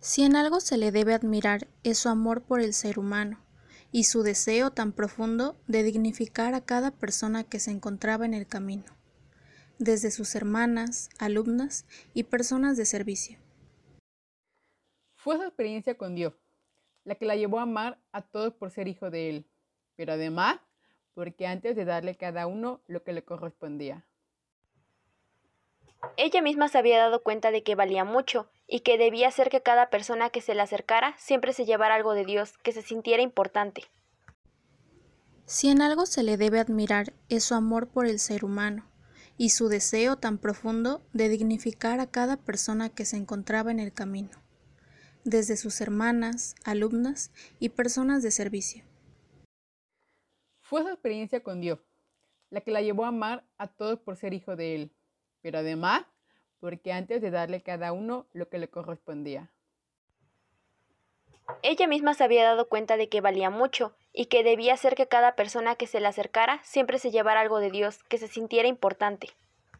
Si en algo se le debe admirar es su amor por el ser humano y su deseo tan profundo de dignificar a cada persona que se encontraba en el camino, desde sus hermanas, alumnas y personas de servicio. Fue su experiencia con Dios la que la llevó a amar a todos por ser hijo de Él, pero además porque antes de darle a cada uno lo que le correspondía. Ella misma se había dado cuenta de que valía mucho y que debía hacer que cada persona que se le acercara siempre se llevara algo de Dios, que se sintiera importante. Si en algo se le debe admirar es su amor por el ser humano y su deseo tan profundo de dignificar a cada persona que se encontraba en el camino, desde sus hermanas, alumnas y personas de servicio. Fue su experiencia con Dios la que la llevó a amar a todos por ser hijo de Él, pero además porque antes de darle cada uno lo que le correspondía. Ella misma se había dado cuenta de que valía mucho y que debía hacer que cada persona que se le acercara siempre se llevara algo de Dios, que se sintiera importante.